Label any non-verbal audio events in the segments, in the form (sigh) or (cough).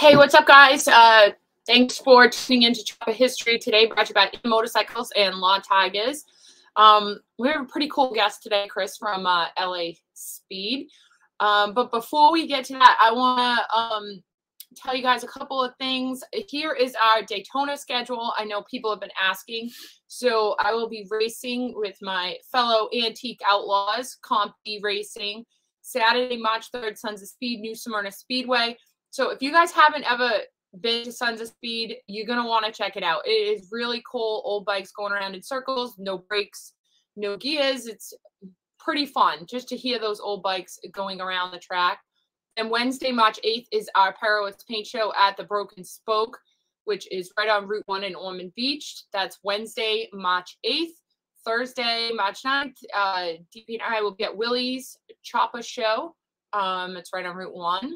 Hey, what's up, guys? Uh, thanks for tuning in to Chopper History today, brought to you by Motorcycles and Law Tigers. Um, we have a pretty cool guest today, Chris from uh, LA Speed. Um, but before we get to that, I want to um, tell you guys a couple of things. Here is our Daytona schedule. I know people have been asking. So I will be racing with my fellow antique outlaws, Comp D Racing, Saturday, March 3rd, Sons of Speed, New Smyrna Speedway. So if you guys haven't ever been to Sons of Speed, you're going to want to check it out. It is really cool. Old bikes going around in circles, no brakes, no gears. It's pretty fun just to hear those old bikes going around the track. And Wednesday, March 8th is our Perewitz Paint Show at the Broken Spoke, which is right on Route 1 in Ormond Beach. That's Wednesday, March 8th. Thursday, March 9th, uh, DP and I will be at Willie's Chopper Show. Um, it's right on Route 1.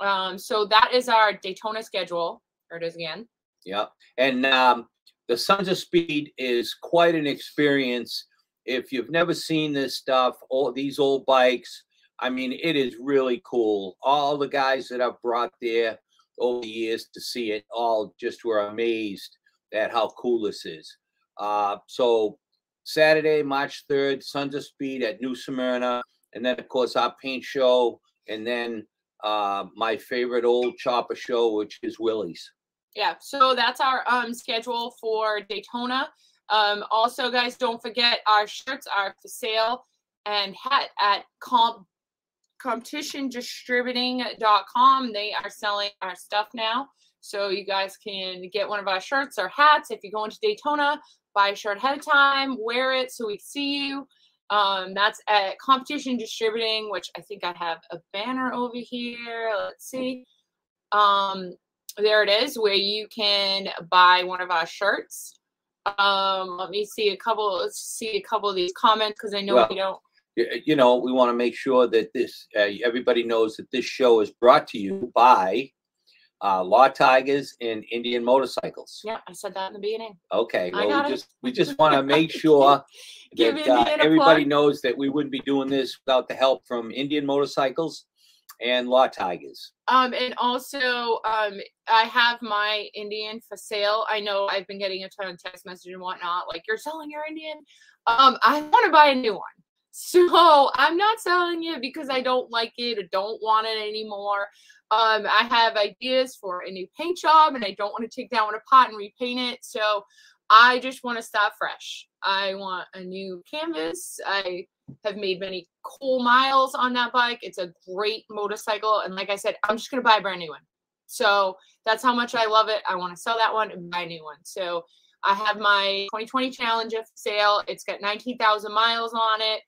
Um, so that is our Daytona schedule. There it is again. Yep. And um, the Sons of Speed is quite an experience. If you've never seen this stuff, all these old bikes, I mean, it is really cool. All the guys that I've brought there over the years to see it all just were amazed at how cool this is. Uh, so Saturday, March 3rd, Sons of Speed at New Smyrna. And then, of course, our paint show. And then uh, my favorite old chopper show, which is Willie's. Yeah, so that's our um, schedule for Daytona. Um, also, guys, don't forget our shirts are for sale and hat at comp competitiondistributing.com. They are selling our stuff now. So you guys can get one of our shirts or hats. If you're going to Daytona, buy a shirt ahead of time, wear it so we see you. Um, that's at Competition Distributing, which I think I have a banner over here. Let's see. Um, there it is, where you can buy one of our shirts. Um, let me see a couple. Let's see a couple of these comments because I know well, we don't. You know, we want to make sure that this uh, everybody knows that this show is brought to you by uh, Law Tigers and Indian Motorcycles. Yeah, I said that in the beginning. Okay, well, we just we just want to make (laughs) sure that uh, everybody knows that we wouldn't be doing this without the help from Indian Motorcycles and Law Tigers. Um, and also, um, I have my Indian for sale. I know I've been getting a ton of text messages and whatnot, like you're selling your Indian. Um, I want to buy a new one. So I'm not selling it because I don't like it or don't want it anymore. Um, I have ideas for a new paint job and I don't want to take that one apart and repaint it. So I just want to start fresh. I want a new canvas. I have made many cool miles on that bike. It's a great motorcycle. And like I said, I'm just going to buy a brand new one. So that's how much I love it. I want to sell that one and buy a new one. So I have my 2020 Challenger for sale. It's got 19,000 miles on it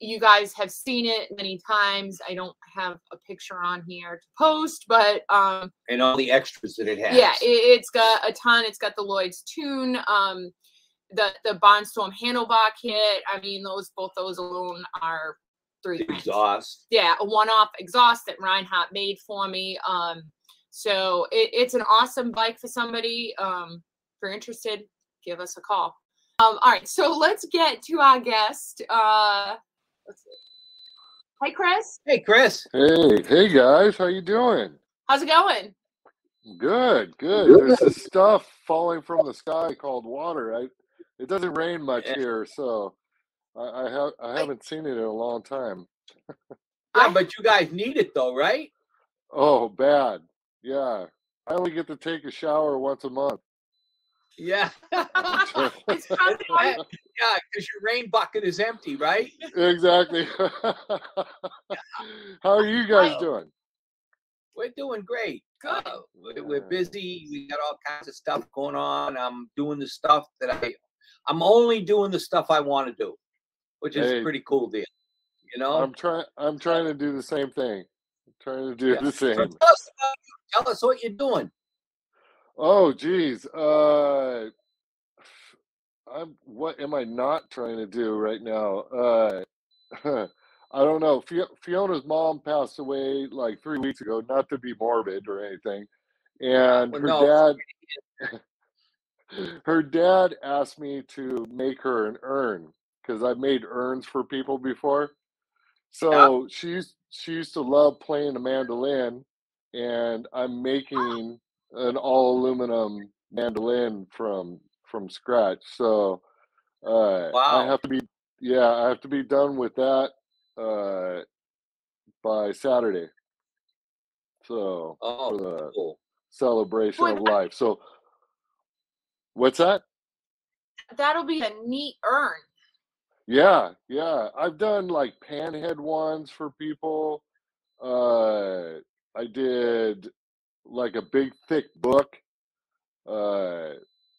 you guys have seen it many times. I don't have a picture on here to post, but um and all the extras that it has. Yeah, it, has got a ton. It's got the Lloyd's tune, um, the the Barnstorm handlebar kit. I mean, those both those alone are three the exhaust. Yeah, a one-off exhaust that Reinhardt made for me. Um, so it, it's an awesome bike for somebody. Um, if you're interested, give us a call. Um, all right, so let's get to our guest. Uh, Hey, Chris. Hey, Chris. Hey, hey, guys. How you doing? How's it going? Good, good. good. There's this stuff falling from the sky called water. I, it doesn't rain much yeah. here, so I, I have I haven't seen it in a long time. (laughs) yeah, but you guys need it though, right? Oh, bad. Yeah, I only get to take a shower once a month. Yeah. (laughs) (laughs) yeah, because your rain bucket is empty, right? Exactly. (laughs) How are you guys doing? We're doing great. Good. We're busy. We got all kinds of stuff going on. I'm doing the stuff that I, I'm only doing the stuff I want to do, which is hey, pretty cool deal. You know, I'm trying. I'm trying to do the same thing. I'm trying to do yeah. the same. So tell, us tell us what you're doing. Oh, geez. Uh, I'm. What am I not trying to do right now? Uh, (laughs) I don't know. Fiona's mom passed away like three weeks ago. Not to be morbid or anything, and well, her no. dad. (laughs) her dad asked me to make her an urn because I've made urns for people before. So yeah. she used she used to love playing the mandolin, and I'm making an all aluminum mandolin from from scratch. So uh, Wow. I have to be yeah, I have to be done with that uh, by Saturday. So for Oh, the cool. celebration Boy, of life. So what's that? That'll be a neat urn. Yeah, yeah. I've done like panhead ones for people. Uh I did like a big thick book, uh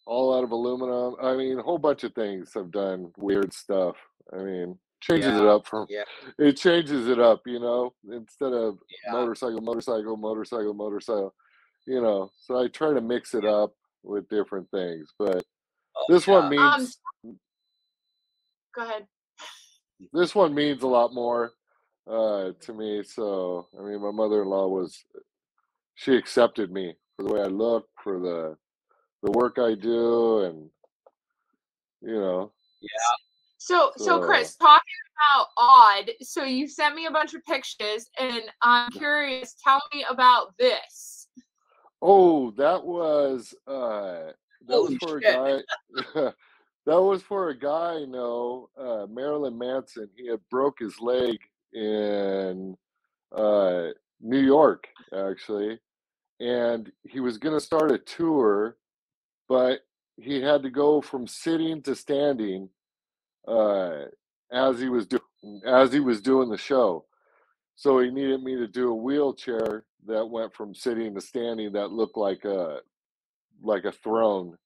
all out of aluminum. I mean, a whole bunch of things I've done weird stuff. I mean, changes it up from yeah, it changes it up, you know, instead of yeah. motorcycle, motorcycle, motorcycle, motorcycle, you know. So I try to mix it up with different things. But Oh, this one yeah. Um, means go ahead. this one means a lot more uh to me. So I mean my mother in law was she accepted me for the way I look, for the the work I do and you know. So, so So Chris, talking about odd. So you sent me a bunch of pictures, and I'm curious. Tell me about this. oh that was uh that was Holy for a guy (laughs) that was for a guy I know, uh Marilyn Manson. He had broke his leg in uh New York actually. And he was gonna start a tour, but he had to go from sitting to standing uh as he was doing as he was doing the show. So he needed me to do a wheelchair that went from sitting to standing that looked like a like a throne.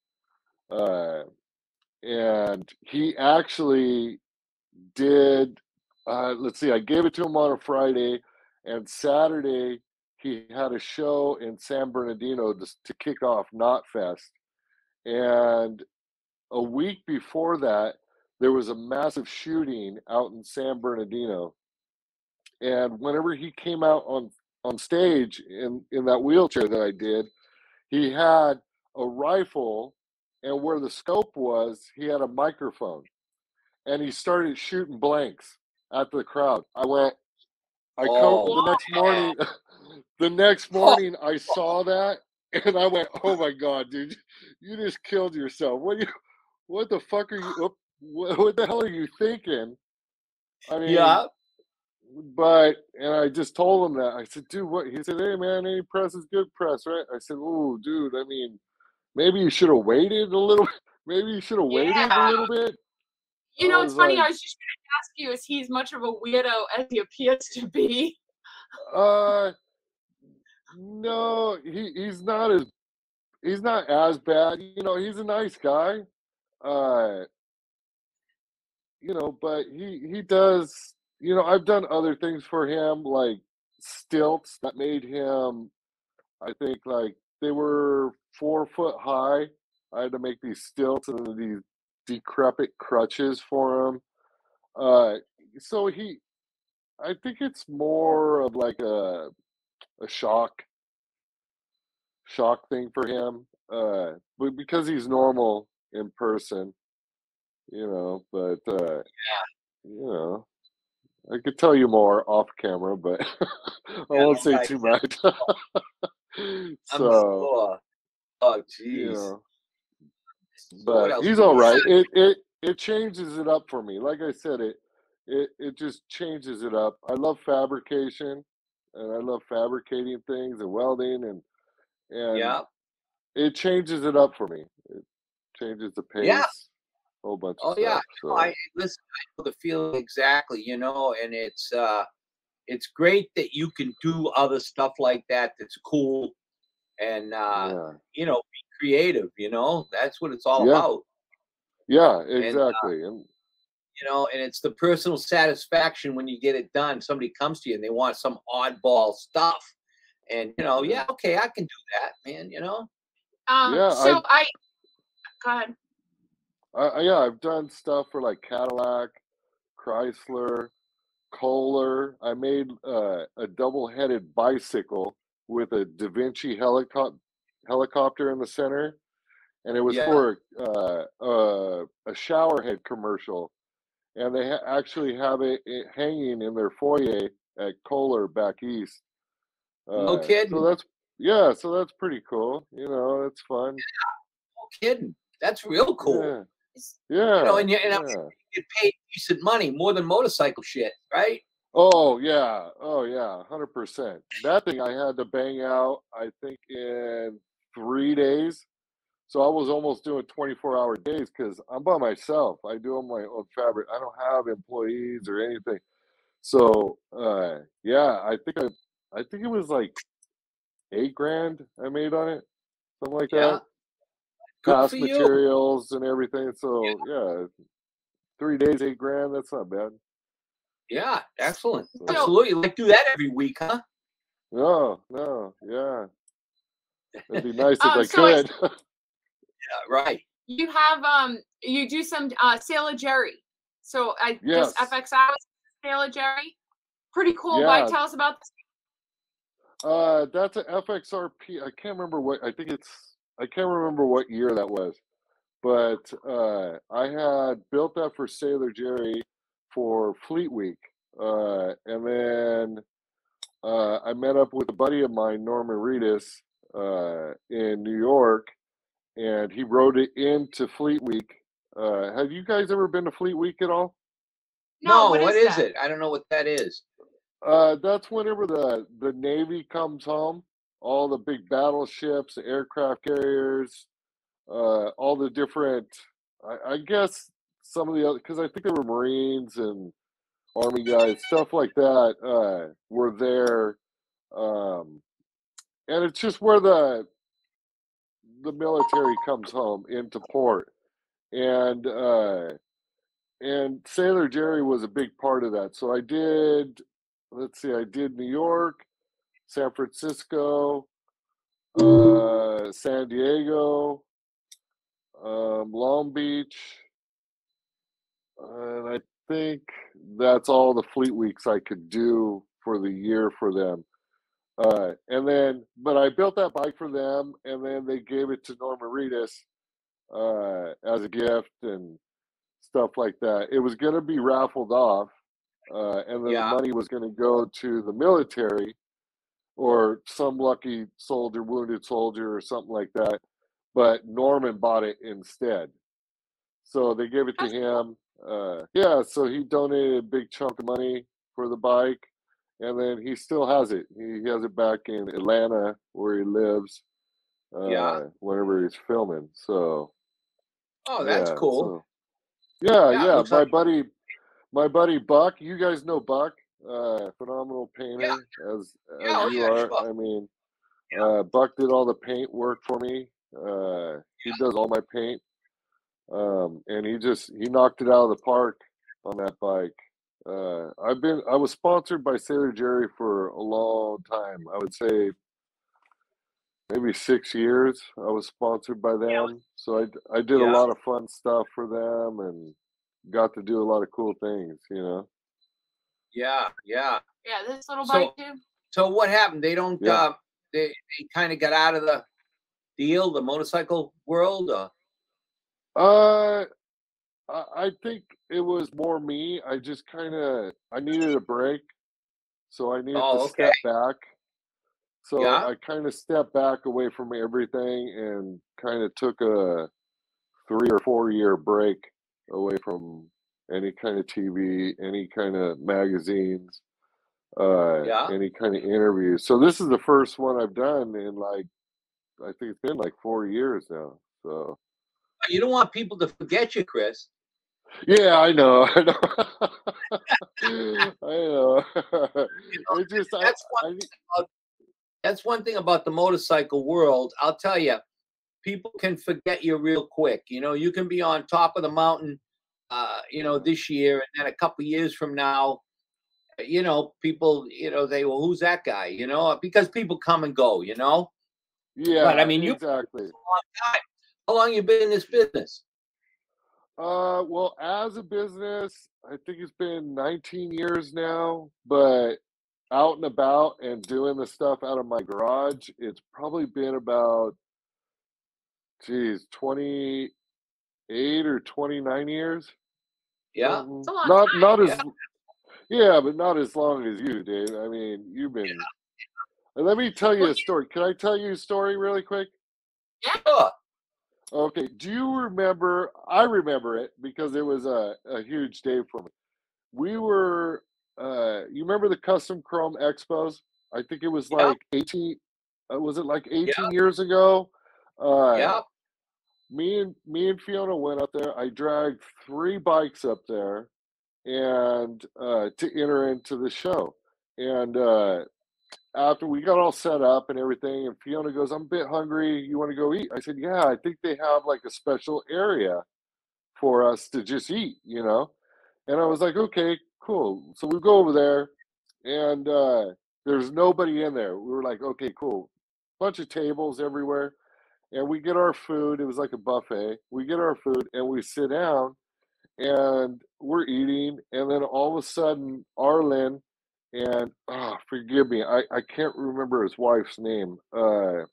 Uh and he actually did uh let's see, I gave it to him on a Friday and Saturday he had a show in San Bernardino to, to kick off Knotfest. And a week before that, there was a massive shooting out in San Bernardino. And whenever he came out on on stage in in that wheelchair that I did, he had a rifle, and where the scope was, he had a microphone, and he started shooting blanks at the crowd. I went. I come Oh, (laughs) (laughs) the next morning. the next morning, I saw that, and I went, "Oh my god, dude, you just killed yourself. What you? What the fuck are you? What, what the hell are you thinking?" I mean, Yeah. but and I just told him that. I said, dude, what? He said, hey man, any press is good press, right? I said, oh, dude, I mean, maybe you should have waited a little. (laughs) Maybe you should have waited a little bit. You know, it's funny. like- I was just going to ask you: Is he as much of a weirdo as he appears to be? Uh, no, he he's not as he's not as bad. You know, he's a nice guy. Uh, you know, but he he does. You know, I've done other things for him, like stilts that made him. I think like they were four foot high. I had to make these stilts and these decrepit crutches for him. Uh, so he, I think it's more of like a a shock shock thing for him. Uh, but because he's normal in person, you know. But uh, you know, I could tell you more off camera, but (laughs) I won't say too much. I'm (laughs) so sure. Oh, you jeez. know, So what but he's all right. It it it changes it up for me. Like I said, it it it just changes it up. I love fabrication, and I love fabricating things and welding, and and Yeah. it changes it up for me. It changes the pace, Yeah. whole bunch Oh of yeah. stuff. So I (laughs) listen. I know the feeling exactly. You know, and it's uh, it's great that you can do other stuff like that. That's cool, and uh, yeah, you know, creative. You know, that's what it's all Yeah. about. yeah, uh, exactly. And you know, and it's the personal satisfaction when you get it done. Somebody comes to you and they want some oddball stuff, and you know, Yeah. yeah, okay, I can do that, man. You know, Um, Yeah, so I, go ahead. I, I- yeah, I've done stuff for like Cadillac, Chrysler, Kohler. I made uh, a double-headed bicycle with a Da Vinci helicopter helicopter in the center, and it was Yeah. for uh, uh, a showerhead commercial. And they ha- actually have it, it hanging in their foyer at Kohler back east. No Uh, kidding. So that's yeah, so that's pretty cool. You know, it's fun. No kidding. That's real cool. Yeah. Yeah. You know, and, you, and yeah. sure you get paid decent money, more than motorcycle shit, right? Oh yeah, oh yeah, hundred percent. That thing I had to bang out, I think in three days. So I was almost doing twenty-four hour days because I'm by myself. I do my own fabric. I don't have employees or anything. So uh, yeah, I think I, I think it was like eight grand I made on it, something like Yeah. that. Good Cost for you. materials and everything. So yeah, three days, eight grand. That's not bad. Yeah, excellent. So- Absolutely. Like do that every week, huh? No, no, yeah. It'd be nice if Um, I so I- could. (laughs) Yeah, right. You have um you do some uh Sailor Jerry. So I Yes. this FXI Sailor Jerry. Pretty cool Yeah. bike. Tell us about this. uh, that's an FXRP. I can't remember what. I think it's. I can't remember what year that was, but uh, I had built that for Sailor Jerry for Fleet Week, uh, and then uh, I met up with a buddy of mine, Norman Reedus, uh, in New York, and he rode it into Fleet Week. Uh, have you guys ever been to Fleet Week at all? No, what what is, that? it? I don't know what that is. Uh, that's whenever the the Navy comes home, all the big battleships, aircraft carriers, uh, all the different. I, I guess some of the other because I think there were Marines and Army guys, stuff like that, uh, were there, um, and it's just where the the military comes home into port, and uh, and Sailor Jerry was a big part of that. So I did let's see, I did New York, San Francisco, uh, San Diego, um, Long Beach, and I think that's all the fleet weeks I could do for the year for them. Uh, and then, but I built that bike for them, and then they gave it to Norman Reedus uh, as a gift and stuff like that. It was going to be raffled off, uh, and then Yeah. the money was going to go to the military or some lucky soldier, wounded soldier, or something like that. But Norman bought it instead, so they gave it to him. Uh, yeah, so he donated a big chunk of money for the bike, and then he still has it. He, he has it back in Atlanta where he lives. Uh, Yeah. Whenever he's filming, so Oh, that's yeah, cool. so- yeah, Yeah, yeah. My like- buddy, my buddy Buck. You guys know Buck, uh, phenomenal painter as as Yeah, oh, you yeah, are. sure. I mean, uh, Buck did all the paint work for me. Uh, he does all my paint, um, and he just he knocked it out of the park on that bike. Uh, I've been I was sponsored by Sailor Jerry for a long time. I would say maybe six years. I was sponsored by them, so I I did Yeah. a lot of fun stuff for them and got to do a lot of cool things. You know. Yeah, yeah. Yeah, this little So- bike too. So what happened? They don't. Yeah. Uh, they they kind of got out of the deal, the motorcycle world. Uh, Uh, I I think it was more me. I just kind of I needed a break, so I needed Oh, to okay. step back. So Yeah. I kind of stepped back away from everything and kind of took a three or four year break away from any kind of TV, any kind of magazines, uh, Yeah. any kind of interviews. So this is the first one I've done in like I think it's been like four years now. So. you don't want people to forget you, Chris. Yeah, I know. (laughs) I know. (laughs) I know. You know, just I, that's one I, That's one thing about the motorcycle world. I'll tell you, people can forget you real quick. You know, you can be on top of the mountain, uh, you know, this year, and then a couple years from now, you know, people, you know, they well, who's that guy? You know, because people come and go. You know, yeah. But, I mean, you- exactly. How long you been in this business? Uh, well, as a business, I think it's been 19 years now, but out and about and doing the stuff out of my garage, it's probably been about, geez, 28 or 29 years. Yeah. something. It's a long not time, not as yeah. yeah, but not as long as you, Dave. I mean, you've been. let me tell you a story. Can I tell you a story really quick? Sure. Okay. Do you remember? I remember it because it was a, a huge day for me. We were, uh, you remember the Custom Chrome Expos? I think it was Yeah. like 18, uh, was it like 18 years ago? Uh, Yeah. me and me and Fiona went up there. I dragged three bikes up there, and uh, to enter into the show. And uh, after we got all set up and everything, and Fiona goes, "I'm a bit hungry. You want to go eat?" I said, "Yeah, I think they have like a special area for us to just eat," you know. And I was like, "Okay, cool." So we go over there, and uh, there's nobody in there. We were like, "Okay, cool." Bunch of tables everywhere and we get our food. It was like a buffet. We get our food and we sit down and we're eating. And then all of a sudden, Arlen and oh, forgive me, I, I can't remember his wife's name. Uh,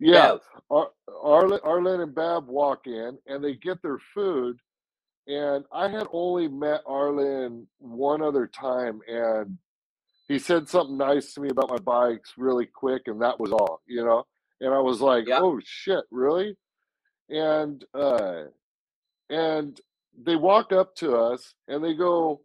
yeah, Bev. Ar- Arlen, Arlen and Bev walk in and they get their food. And I had only met Arlen one other time, and he said something nice to me about my bikes really quick, and that was all, you know. And I was like, Yeah. "Oh shit, really?" And uh, and they walk up to us and they go,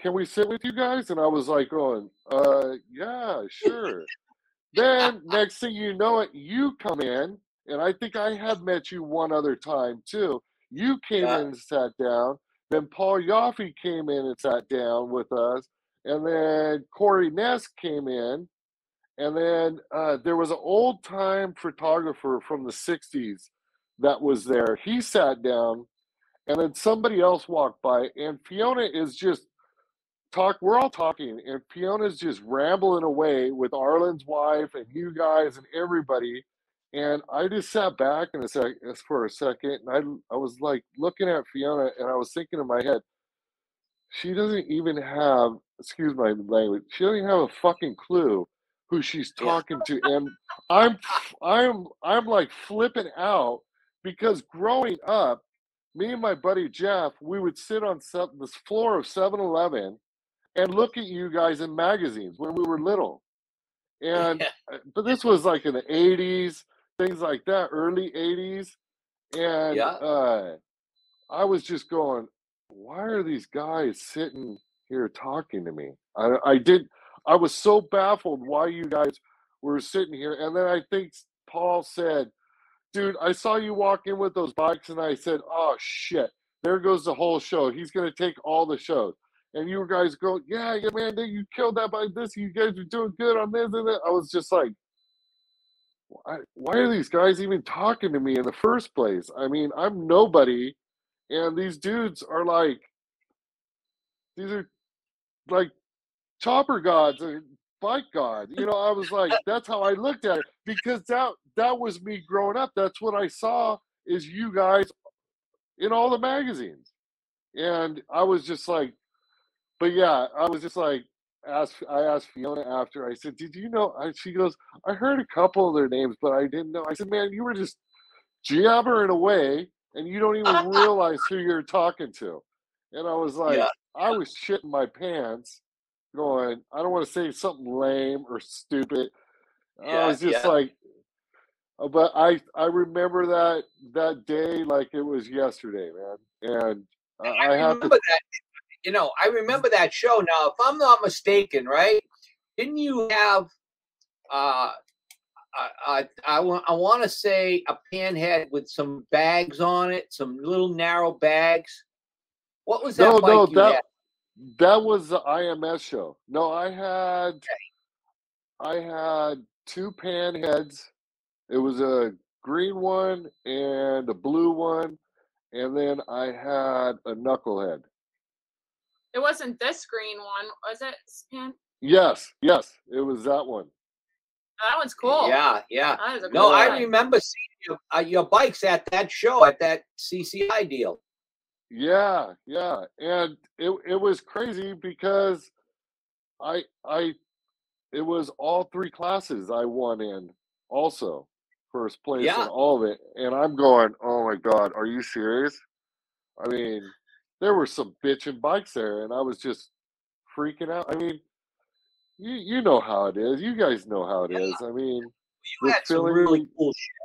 "Can we sit with you guys?" And I was like, "Going, uh, yeah, sure." (laughs) then next thing you know it, you come in, and I think I had met you one other time too. You came Yeah. in and sat down. Then Paul Yaffe came in and sat down with us, and then Cory Ness came in, and then uh, there was an old time photographer from the '60s that was there. He sat down, and then somebody else walked by, and Fiona is just talk. We're all talking, and Fiona's just rambling away with Arlen's wife and you guys and everybody. And I just sat back in a sec for a second, and I I was like looking at Fiona, and I was thinking in my head, she doesn't even have, excuse my language, she doesn't even have a fucking clue who she's talking to, and I'm I'm I'm like flipping out because growing up, me and my buddy Jeff, we would sit on this floor of 7-Eleven and look at you guys in magazines when we were little. And uh, but this was like in the 80s, things like that, early 80s. And Yeah. uh I was just going, why are these guys sitting here talking to me? I I did I was so baffled why you guys were sitting here. And then I think Paul said, dude, I saw you walk in with those bikes, and I said, oh shit, there goes the whole show. He's gonna take all the shows. And you guys go, yeah, yeah, man, you killed that by this. You guys are doing good on this and that. I was just like, why, why are these guys even talking to me in the first place? I mean, I'm nobody, and these dudes are like, these are like chopper gods and bike gods. You know, I was like, that's how I looked at it because that that was me growing up. That's what I saw is you guys in all the magazines, and I was just like, but yeah, I was just like, asked I asked Fiona after. I said, "Did you know?" I, she goes, "I heard a couple of their names, but I didn't know." I said, "Man, you were just jabbering away, and you don't even (laughs) realize who you're talking to." And I was like, Yeah. I was shitting my pants, going, I don't want to say something lame or stupid. I was just yeah. like, uh, but I I remember that that day like it was yesterday, man. And I, I I have remember to. that. You know, I remember that show. Now, if I'm not mistaken, right? Didn't you have? Uh, I I, I, I want to say a panhead with some bags on it, some little narrow bags. What was that No, bike no, that had? that was the IMS show. No, I had I had two pan heads. It was a green one and a blue one, and then I had a knucklehead. It wasn't this green one, was it? Span? Yes, yes, it was that one. That one's cool. Yeah, yeah. That is No, cool I bike. remember seeing your, uh, your bikes at that show at that CCI deal. Yeah, yeah, and it it was crazy because I I it was all three classes I won in also first place Yeah. in all of it, and I'm going, oh my god, are you serious? I mean, there were some bitching bikes there, and I was just freaking out. I mean, you you know how it is. You guys know how it is. I mean, You had some really cool shit.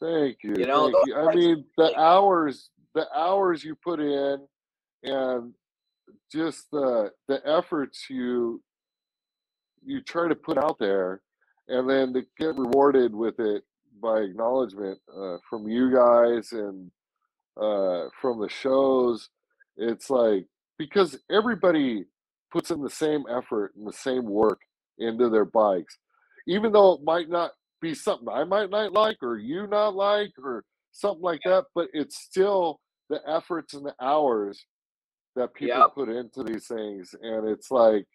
Thank you. You know, thank you. I mean, the hours, the hours you put in, and just the the efforts you you try to put out there, and then to get rewarded with it by acknowledgement uh, from you guys and uh, from the shows. It's like because everybody puts in the same effort and the same work into their bikes, even though it might not be something I might not like or you not like or something like that, but it's still the efforts and the hours that people Yep. put into these things, and it's like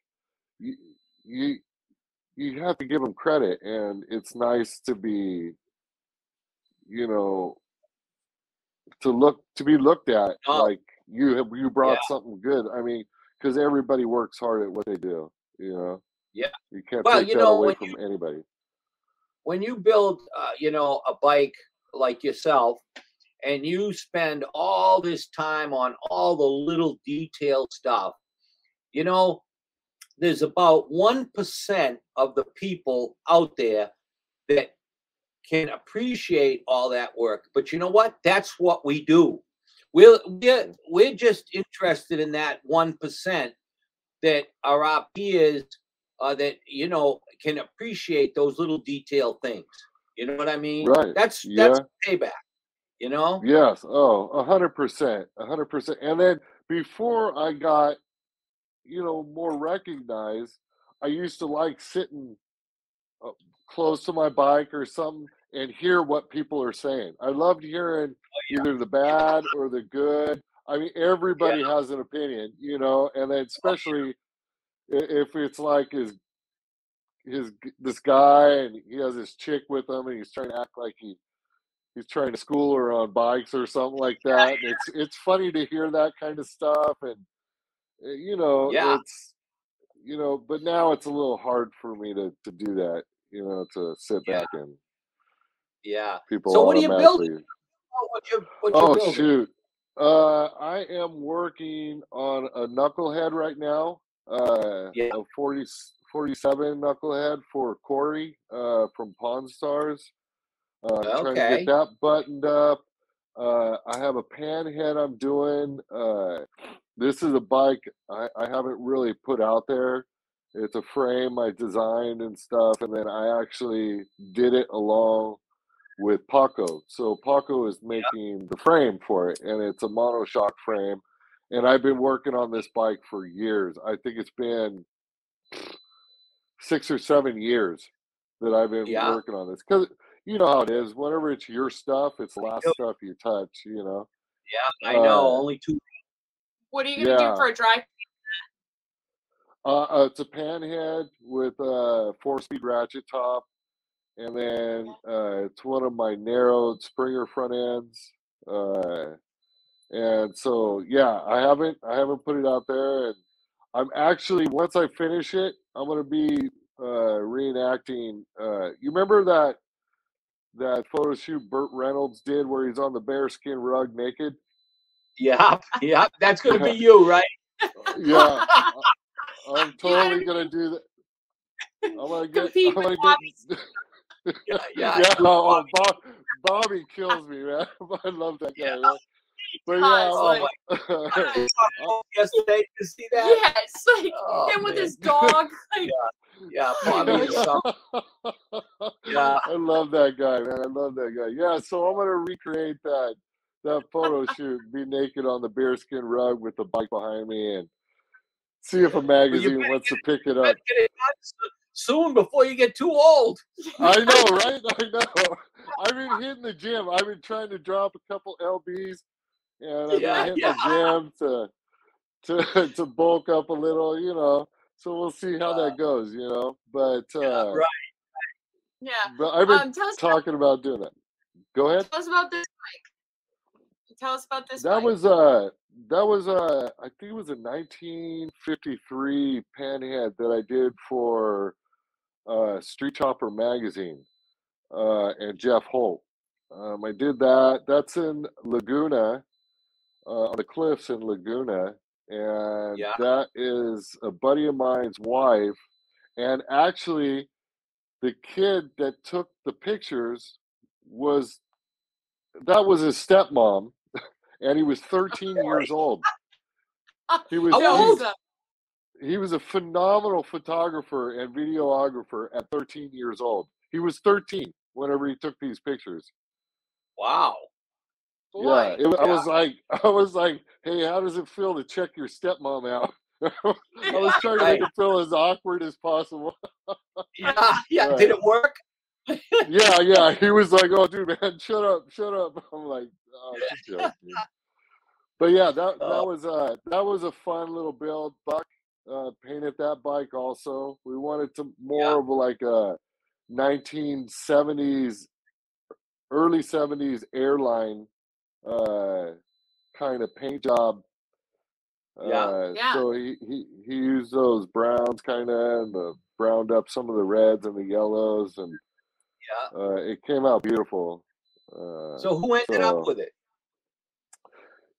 you you you have to give them credit, and it's nice to be, you know, to look to be looked at Oh. like you have you brought Yeah. something good. I mean, because everybody works hard at what they do, you know. Yeah. you can't Well, take you that know, away from you- anybody. when you build, uh, you know, a bike like yourself, and you spend all this time on all the little detailed stuff, you know, there's about one percent of the people out there that can appreciate all that work. But you know what? That's what we do. We're we're, we're just interested in that one percent that are our peers uh, that you know can appreciate those little detailed things. You know what I mean? Right. That's Yeah. that's payback. You know? Yes. Oh, a hundred percent, a hundred percent. And then before I got, you know, more recognized, I used to like sitting uh, close to my bike or something and hear what people are saying. I loved hearing either the bad or the good. I mean, everybody has an opinion, you know, and then especially if it's like his his this guy and he has his chick with him and he's trying to act like he he's trying to school her on bikes or something like that. And it's it's funny to hear that kind of stuff and uh, you know Yeah. it's you know but now it's a little hard for me to to do that you know to sit Yeah. back and Yeah. people So what you? Oh, what you what oh building? shoot uh i am working on a knucklehead right now uh Yeah. a 40 47 knucklehead for corey uh from pawn stars uh I'm trying to get that buttoned up uh i have a panhead i'm doing uh this is a bike i i haven't really put out there it's a frame i designed and stuff and then i actually did it along with Paco. So Paco is making the frame for it, and it's a monoshock frame. And I've been working on this bike for years. I think it's been six or seven years that I've been Yeah. working on this. Because you know how it is. Whenever it's your stuff, it's the last stuff you touch. You know. Yeah, I know. Uh, Only two. What are you gonna Yeah. do for a drive? Uh, uh, it's a panhead with a four-speed ratchet top, and then uh, it's one of my narrowed Springer front ends. Uh, and so, yeah, I haven't I haven't put it out there, and I'm actually once I finish it, I'm gonna be uh, reenacting. Uh, you remember that that photo shoot Burt Reynolds did where he's on the bearskin rug naked? Yeah, yeah. That's gonna be (laughs) you, right? Yeah, (laughs) I'm totally gonna do that. (laughs) I'm gonna get. Compete I'm gonna get. (laughs) Yeah, yeah. yeah, (laughs) oh, oh, Bob, Bobby kills me, man. (laughs) I love that guy. Yeah. Man. But yeah, Oh like- my! I'm saw oh, oh. yesterday to see that. yes, like Oh, him with man. his dog. Like, Yeah, Bobby. Yeah. I love that guy, man. I love that guy. Yeah, so I'm gonna recreate that that photo shoot, be naked on the bearskin rug with the bike behind me, and see if a magazine wants to pick it up. it soon before you get too old. I know, (laughs) right? I know. I've been hitting the gym. I've been trying to drop a couple lbs, and I've Yeah, been hitting the gym to to (laughs) to bulk up a little, you know. So we'll see how that goes, you know. But uh, right. yeah. but I've been Um, us about, talking about doing that. Go ahead. tell us about this bike. Tell us about this. That bike. was uh that was uh I think it was a 1953 panhead that I did for uh Street Chopper magazine uh and Jeff Holt. Um, I did that. That's in Laguna, uh, on the cliffs in Laguna, and Yeah. that is a buddy of mine's wife, And actually, the kid that took the pictures was that was his stepmom, (laughs) and he was (laughs) 13 years old. (laughs) He was he. He was a phenomenal photographer and videographer at 13 years old. He was 13 whenever he took these pictures. Wow. Yeah, Boy, it, I was like, (laughs) I was like, hey, how does it feel to check your stepmom out? (laughs) I was trying to make it feel as awkward as possible. Yeah, (laughs) yeah. Right. Did it work? yeah, yeah. He was like, "Oh, dude, man, shut up, shut up." I'm like, "Oh, joke. But yeah, that that Oh. was uh that was a fun little build. Buck uh, painted that bike also. We wanted to more Yeah. of like a 1970s, early 70s airline uh kind of paint job. Yeah. Uh, Yeah. So he, he he used those browns kind of and the browned up some of the reds and the yellows and Yeah. uh, it came out beautiful. Uh, So who ended so- up with it?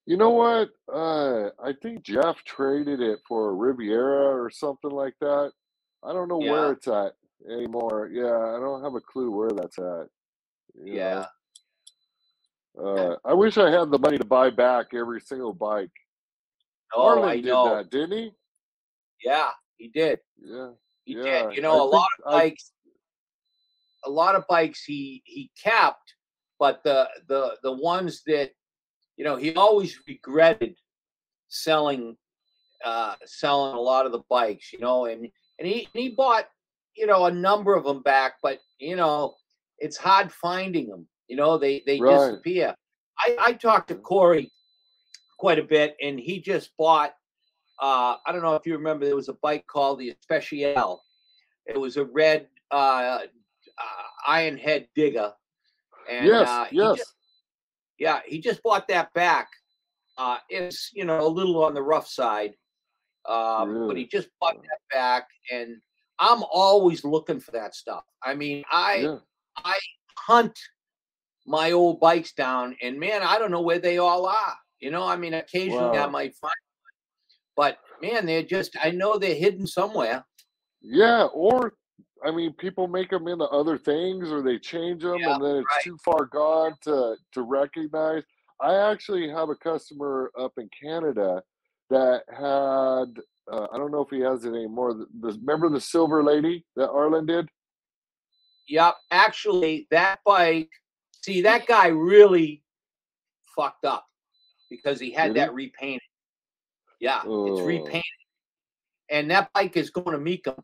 You know what? Uh, I think Jeff traded it for a Riviera or something like that. I don't know Yeah. where it's at anymore. Yeah, I don't have a clue where that's at. Yeah. Uh, I wish I had the money to buy back every single bike. Oh, Arlen I did know. that, didn't he? Yeah, he did. Yeah. He Yeah, did. You know, I a lot of bikes, a lot of bikes he he kept, but the the the ones that, you know, he always regretted selling, uh, selling a lot of the bikes. You know, and and he and he bought, you know, a number of them back, but you know, it's hard finding them. You know, they they Right. disappear. I I talked to Corey quite a bit, and he just bought. Uh, I don't know if you remember, there was a bike called the Especial. It was a red uh, uh, iron head digger. And, yes, uh, yes. just- yeah, he just bought that back. Uh, it's you know a little on the rough side, um, but he just bought that back, and I'm always looking for that stuff. I mean, I yeah. hunt my old bikes down, and man, I don't know where they all are. You know, I mean, occasionally I might find one, but man, they're just I know they're hidden somewhere. Yeah, or I mean, people make them into other things, or they change them, Yeah, and then it's right. too far gone to to recognize. I actually have a customer up in Canada that had. Uh, I don't know if he has it anymore. The, the, remember the silver lady that Arlen did? Yep, actually, that bike. See, that guy really fucked up because he had Did he? that repainted. Yeah, it's Oh. repainted, and that bike is going to next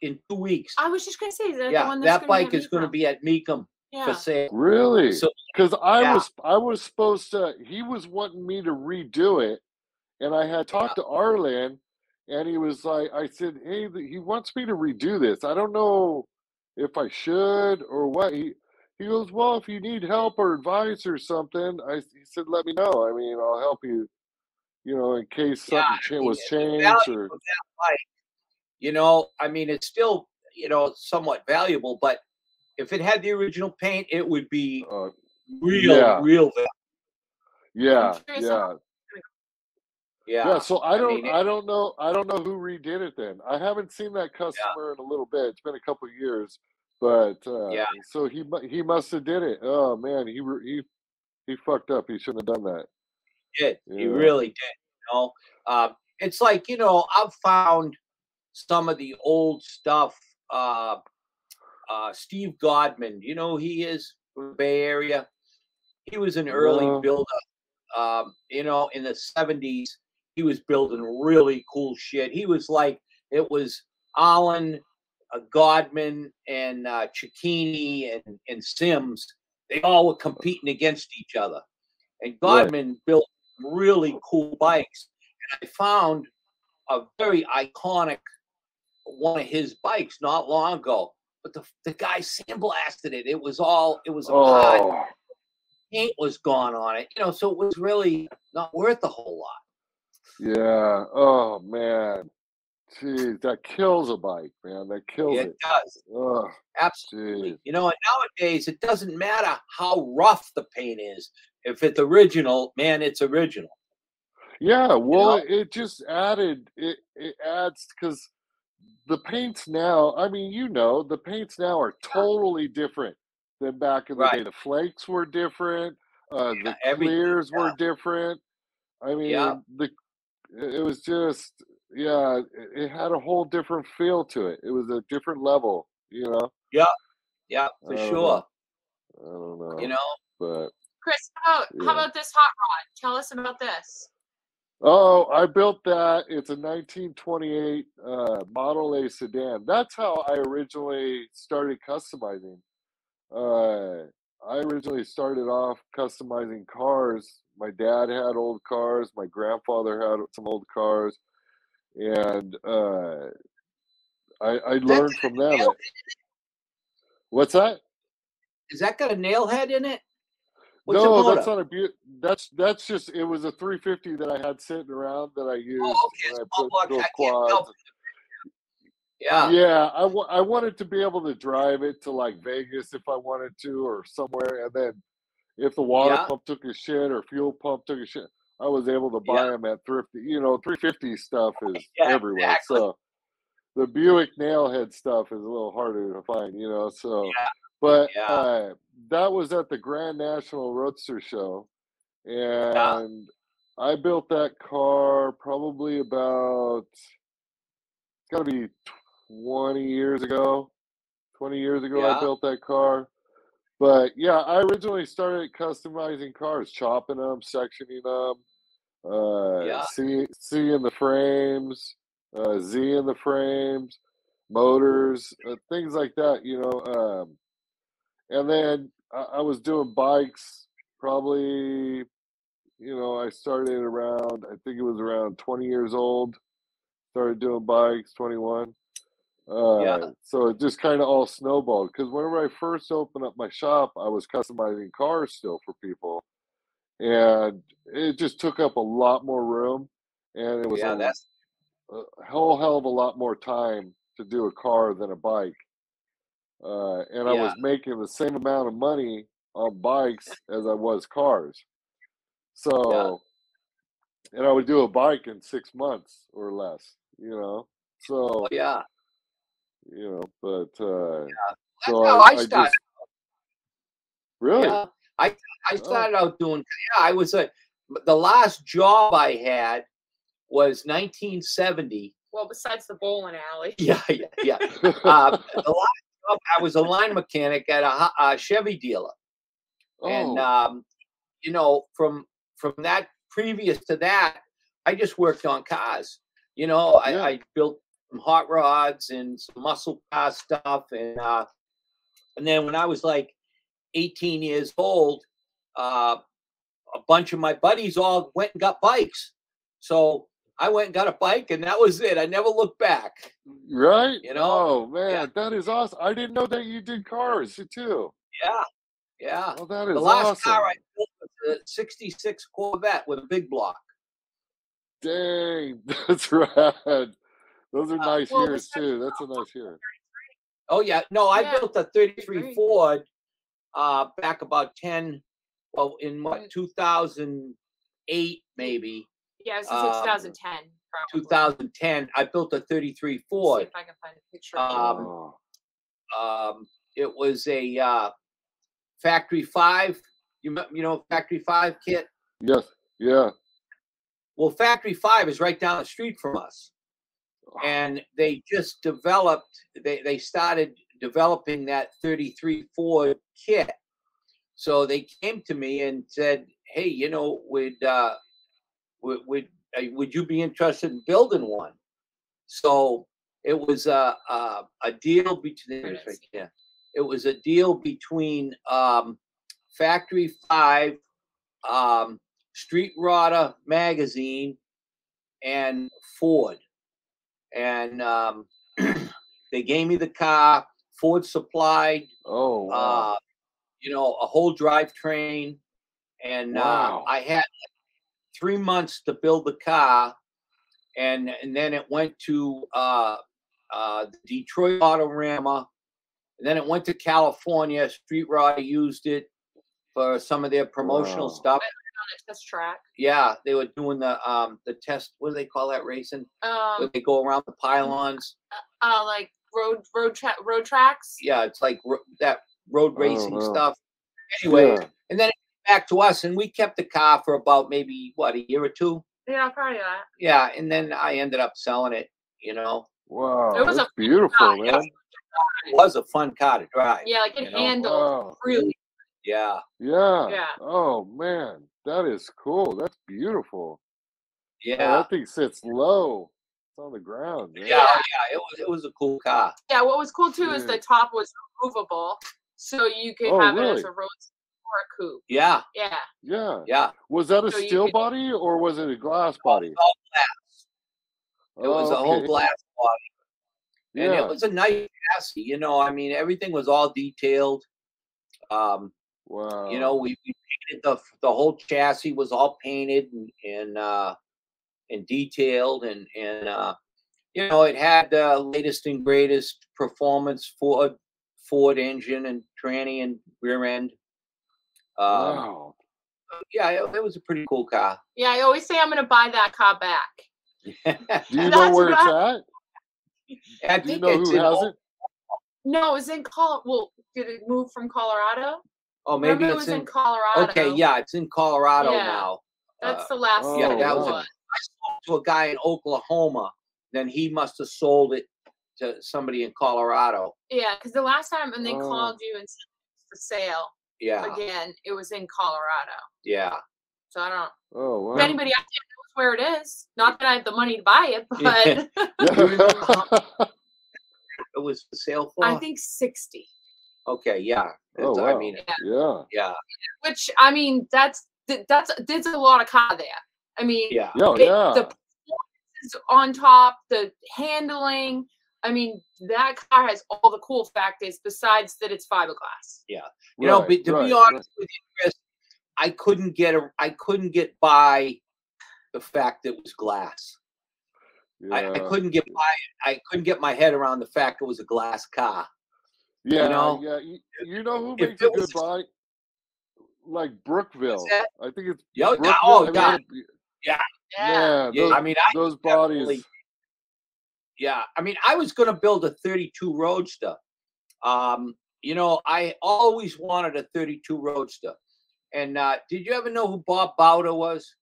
in two weeks. I was just gonna say is that the yeah, one that's that bike is going to be at Mecum yeah. for sale. Really? So Because I Yeah. was I was supposed to. He was wanting me to redo it, and I had talked to Arlen, and he was like, I said, hey, he wants me to redo this. I don't know if I should or what. He he goes, well, if you need help or advice or something, I he said, let me know. I mean, I'll help you. You know, in case Yeah, something I mean, was changed or of that bike, you know, I mean, it's still you know somewhat valuable, but if it had the original paint, it would be uh, real, Yeah. real value. yeah, yeah. Yeah. Yeah, so I I don't mean, it- I don't know I don't know who redid it then. I haven't seen that customer in a little bit. It's been a couple years, but uh Yeah. so he he must have did it. Oh man, he he he fucked up. He shouldn't have done that. did. He really did. You know, uh, it's like you know, I've found some of the old stuff. Uh, uh, Steve Godman, you know, who he is from the Bay Area. He was an early No. builder. Um, you know, in the seventies, he was building really cool shit. He was like, it was Allen, uh, Godman, and uh, Cicchini and and Simms. They all were competing against each other. And Right. Godman built really cool bikes. And I found a very iconic one of his bikes not long ago. But the, the guy sandblasted it. It was all it was a pod. Oh, Paint was gone on it. You know, so it was really not worth a whole lot. yeah. Oh man. Jeez, that kills a bike, man. That kills it it. does. Oh, Absolutely. You know, and nowadays it doesn't matter how rough the paint is. If it's original, man, it's original. Yeah, well, know? it, it just added it. It adds because the paints now. I mean, you know, the paints now are totally different than back in the day. The flakes were different. Uh, Yeah, the everything, clears yeah. were different. I mean, Yeah. the it was just yeah, it, it had a whole different feel to it. It was a different level, you know. Yeah, yeah, for I sure. know. I don't know, You know, but Chris, how about, Yeah. how about this hot rod? Tell us about this. Oh, I built that. It's a 1928 uh, Model A sedan. That's how I originally started customizing. Uh, I originally started off customizing cars. My dad had old cars. My grandfather had some old cars, and uh, I, I learned from them. What's that? is that got a nail head in it? What's no, that's not a bu- That's that's just it was a 350 that I had sitting around that I used Oh, okay, I put quads. Yeah, Yeah, I I wanted to be able to drive it to like Vegas if I wanted to or somewhere, and then if the water Yeah. pump took a shit or fuel pump took a shit, I was able to buy Yeah. them at thrifty. You know, 350 stuff is Yeah, everywhere. exactly. So the Buick nailhead stuff is a little harder to find. You know, so Yeah. but Yeah. uh, that was at the Grand National Roadster Show, and I built that car probably about it's got to be 20 years ago. 20 years ago, Yeah. I built that car. But yeah, I originally started customizing cars, chopping them, sectioning them, uh, Yeah. C, C the frames, uh, Z in the frames, motors, uh, things like that, you know. Um, and then I, I was doing bikes probably, you know, I started around, I think it was around 20 years old. Started doing bikes, 21. Uh, Yeah. So it just kind of all snowballed because whenever I first opened up my shop, I was customizing cars still for people, and it just took up a lot more room, and it was yeah, a, that's a whole hell of a lot more time to do a car than a bike. Uh, and I was making the same amount of money on bikes as I was cars. So, and I would do a bike in six months or less, you know. So, oh, yeah. you know, but uh, That's so how I, I, I just started. really, Yeah, I I Oh. started out doing. Yeah, I was a. The last job I had was 1970. Well, besides the bowling alley. (laughs) Yeah, yeah, yeah. uh, the last job I was a line mechanic at a, a Chevy dealer, and oh, um, you know, from from that previous to that, I just worked on cars. You know, I, Yeah. I built some hot rods and some muscle car stuff, and uh, and then when I was like 18 years old, uh, a bunch of my buddies all went and got bikes. So I went and got a bike, and that was it. I never looked back. right? you know, oh man, that is awesome. I didn't know that you did cars too. Yeah, yeah. Oh, that is The last awesome. car I built was a '66 Corvette with a big block. Dang, (laughs) that's rad. Those are Uh, nice well, years too. That's a nice year. Oh yeah, no, I Yeah, built a '33. Ford uh, back about 10, well, in what 2008 maybe Yeah, it was Um, 2010. Probably. 2010. I built a '33 See Ford. if I can find a picture. Um, oh, Um, it was a uh, Factory Five. You you know Factory Five kit. yes, yeah. Well, Factory Five is right down the street from us, and they just developed. They they started developing that 33 Ford kit. So they came to me and said, "Hey, you know, would uh, would would, uh, would you be interested in building one?" So it was a a, a deal between. There it there's right. It was a deal between um, Factory Five, um, Street Rodder Magazine, and Ford, and um, (clears throat) they gave me the car. Ford supplied Oh, wow. uh, you know, a whole drivetrain, and Wow. uh, I had three months to build the car, and and then it went to uh, uh, the Detroit Autorama, and then it went to California. Street Rod used it for some of their promotional Wow. stuff. the test track. Yeah, they were doing the um the test. What do they call that racing? Where Um, they go around the pylons. uh, like road road tra- road tracks. Yeah, it's like ro- that road Oh, racing wow. stuff. Anyway, Yeah. and then it came back to us, and we kept the car for about maybe what a year or two. Yeah, probably that. Yeah, and then I ended up selling it. You know, Wow. It was that's a- beautiful, yeah. man. it was a fun car to drive. Yeah, like it You know? handled Wow. really. Yeah, Yeah. Yeah. Oh man, that is cool. That's beautiful. Yeah. yeah, that thing sits low. It's on the ground. Man. yeah, yeah. It was it was a cool car. Yeah, what was cool too is the top was removable, so you could Oh, have it as a road or a coupe. Yeah, Yeah. Yeah. yeah. Was that a So steel could- body or was it a glass body? All glass. It was Oh, a whole glass body. and Yeah. it was a nice chassis. You know, I mean, everything was all detailed. Um, Wow. you know, we, we painted the the whole chassis was all painted and and uh, and detailed, and and uh, you know, it had the latest and greatest performance Ford Ford engine and tranny and rear end. Um, wow. Yeah, it, it was a pretty cool car. Yeah, I always say I'm gonna buy that car back. (laughs) Do you know where it's right. at? I Do you think know it's who in has it? No, it's in Col. Well, did it move from Colorado? Oh, maybe Remember it it's was in, in. Colorado. Okay, yeah, it's in Colorado Yeah. now. That's Uh, the last. Oh, yeah, one. that was. wow. I spoke to a guy in Oklahoma. Then he must have sold it to somebody in Colorado. Yeah, because the last time and they Oh. called you and said it's for sale Yeah, again, it was in Colorado. yeah. So I don't. Oh wow. If anybody out there knows where it is, not that I have the money to buy it, but (laughs) It was for sale for. I think sixty. Okay, yeah. oh wow. I mean, yeah. yeah, Which I mean, that's th- that's there's a lot of car there. I mean, yeah, Yeah. it- yeah. the on top, the handling. I mean, that car has all the cool factors besides that it's fiberglass. Yeah, you know, but to right, be right. honest with you, Chris, I couldn't get a, I couldn't get by the fact that it was glass. I, I couldn't get by. I couldn't get my head around the fact it was a glass car. Yeah, know, yeah. You, you know who if makes a it good buy? Like Brookville. I think it's Yeah, Brookville. oh, I mean, yeah. Yeah. yeah. Yeah, those, I mean, I those definitely- bodies. Yeah, I mean, I was going to build a 32 Roadster. Um, you know, I always wanted a 32 Roadster. And uh, did you ever know who Bob Bowder was?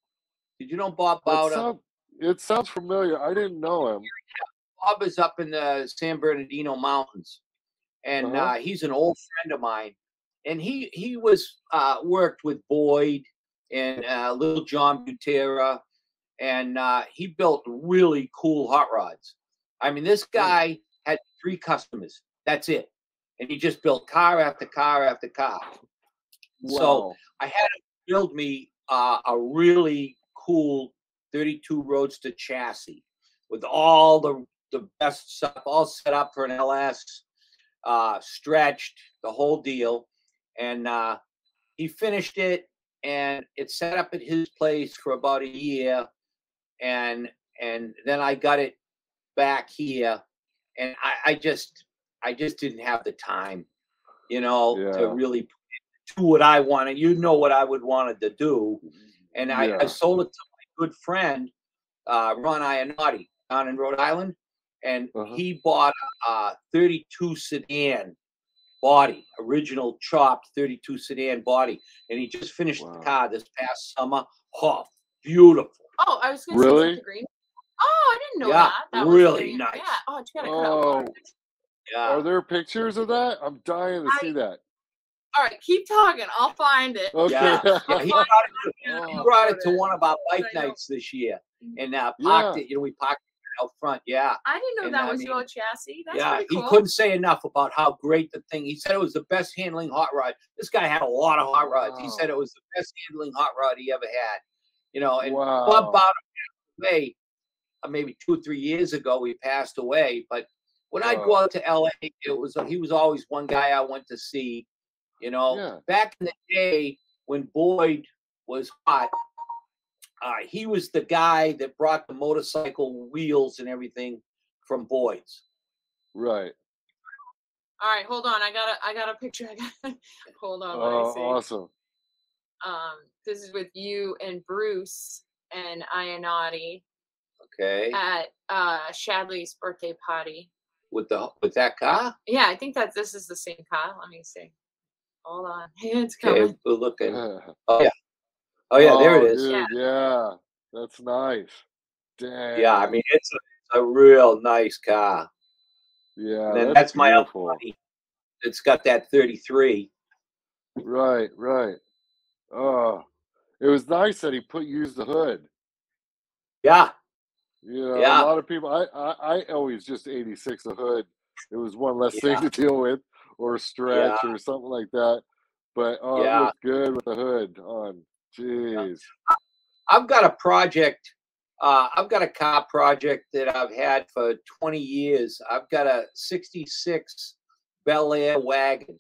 Did you know Bob Bowder? sound, it sounds familiar. I didn't know him. Bob is up in the San Bernardino Mountains, and Uh-huh. uh, he's an old friend of mine. And he he was uh, worked with Boyd and uh, Little John Buttera, and uh, he built really cool hot rods. I mean, this guy had three customers. That's it, and he just built car after car after car. So I had him build me uh, a really cool 32 Roadster chassis with all the the best stuff, all set up for an LS, uh, stretched the whole deal, and uh, he finished it, and it set up at his place for about a year, and and then I got it back here, and I, I just I just didn't have the time, you know, Yeah. to really do what I wanted. You know what I would wanted to do, and I, Yeah. I sold it to my good friend uh, Ron Iannotti down in Rhode Island, and Uh-huh. he bought a 32 sedan body, original chopped 32 sedan body, and he just finished Wow. the car this past summer. Oh, beautiful! Oh, I was going to Really? is that the green. Oh, I didn't know Yeah, that. that really green. nice. Yeah. Oh, you gotta Oh. Yeah, Are there pictures of that? I'm dying to I- see that. All right, keep talking. I'll find it. Okay. yeah. (laughs) yeah he brought it, to, (laughs) he Oh. brought it to one of our bike nights this year, and uh, parked Yeah. it. You know, we parked it out front. Yeah. I didn't know And that I was mean, your chassis. That's yeah, pretty he couldn't say enough about how great the thing. He said it was the best handling hot rod. This guy had a lot of hot rods. He said it was the best handling hot rod he ever had. You know, and wow. Bob Bowder passed away uh, maybe two or three years ago. He passed away, but when I go out to LA, it was he was always one guy I went to see. You know, Yeah. back in the day when Boyd was hot, uh, he was the guy that brought the motorcycle wheels and everything from Boyd's. Right. All right, hold on. I got a I got a picture. (laughs) I got hold on. Oh, see. awesome. Um, this is with you and Bruce and Iannotti Okay. at uh Shadley's birthday party. With the with that car? Yeah, I think that this is the same car. Let me see. Hold on. (laughs) It's Okay, coming. we're looking. (laughs) oh yeah, Oh yeah, there it is. Dude, Yeah. yeah. that's nice. Damn. Yeah, I mean it's a, a real nice car. yeah, And that's, that's, my other beautiful. buddy. It's got that 33. Right, right. Oh, it was nice that he put used the hood. Yeah. You know, Yeah. a lot of people. I, I, I always just eighty six a hood. It was one less Yeah. thing to deal with, or stretch, or something like that. But oh, Yeah. it looked good with the hood on. Jeez. I've got a project. Uh, I've got a car project that I've had for 20 years. I've got a 66 Bel Air wagon.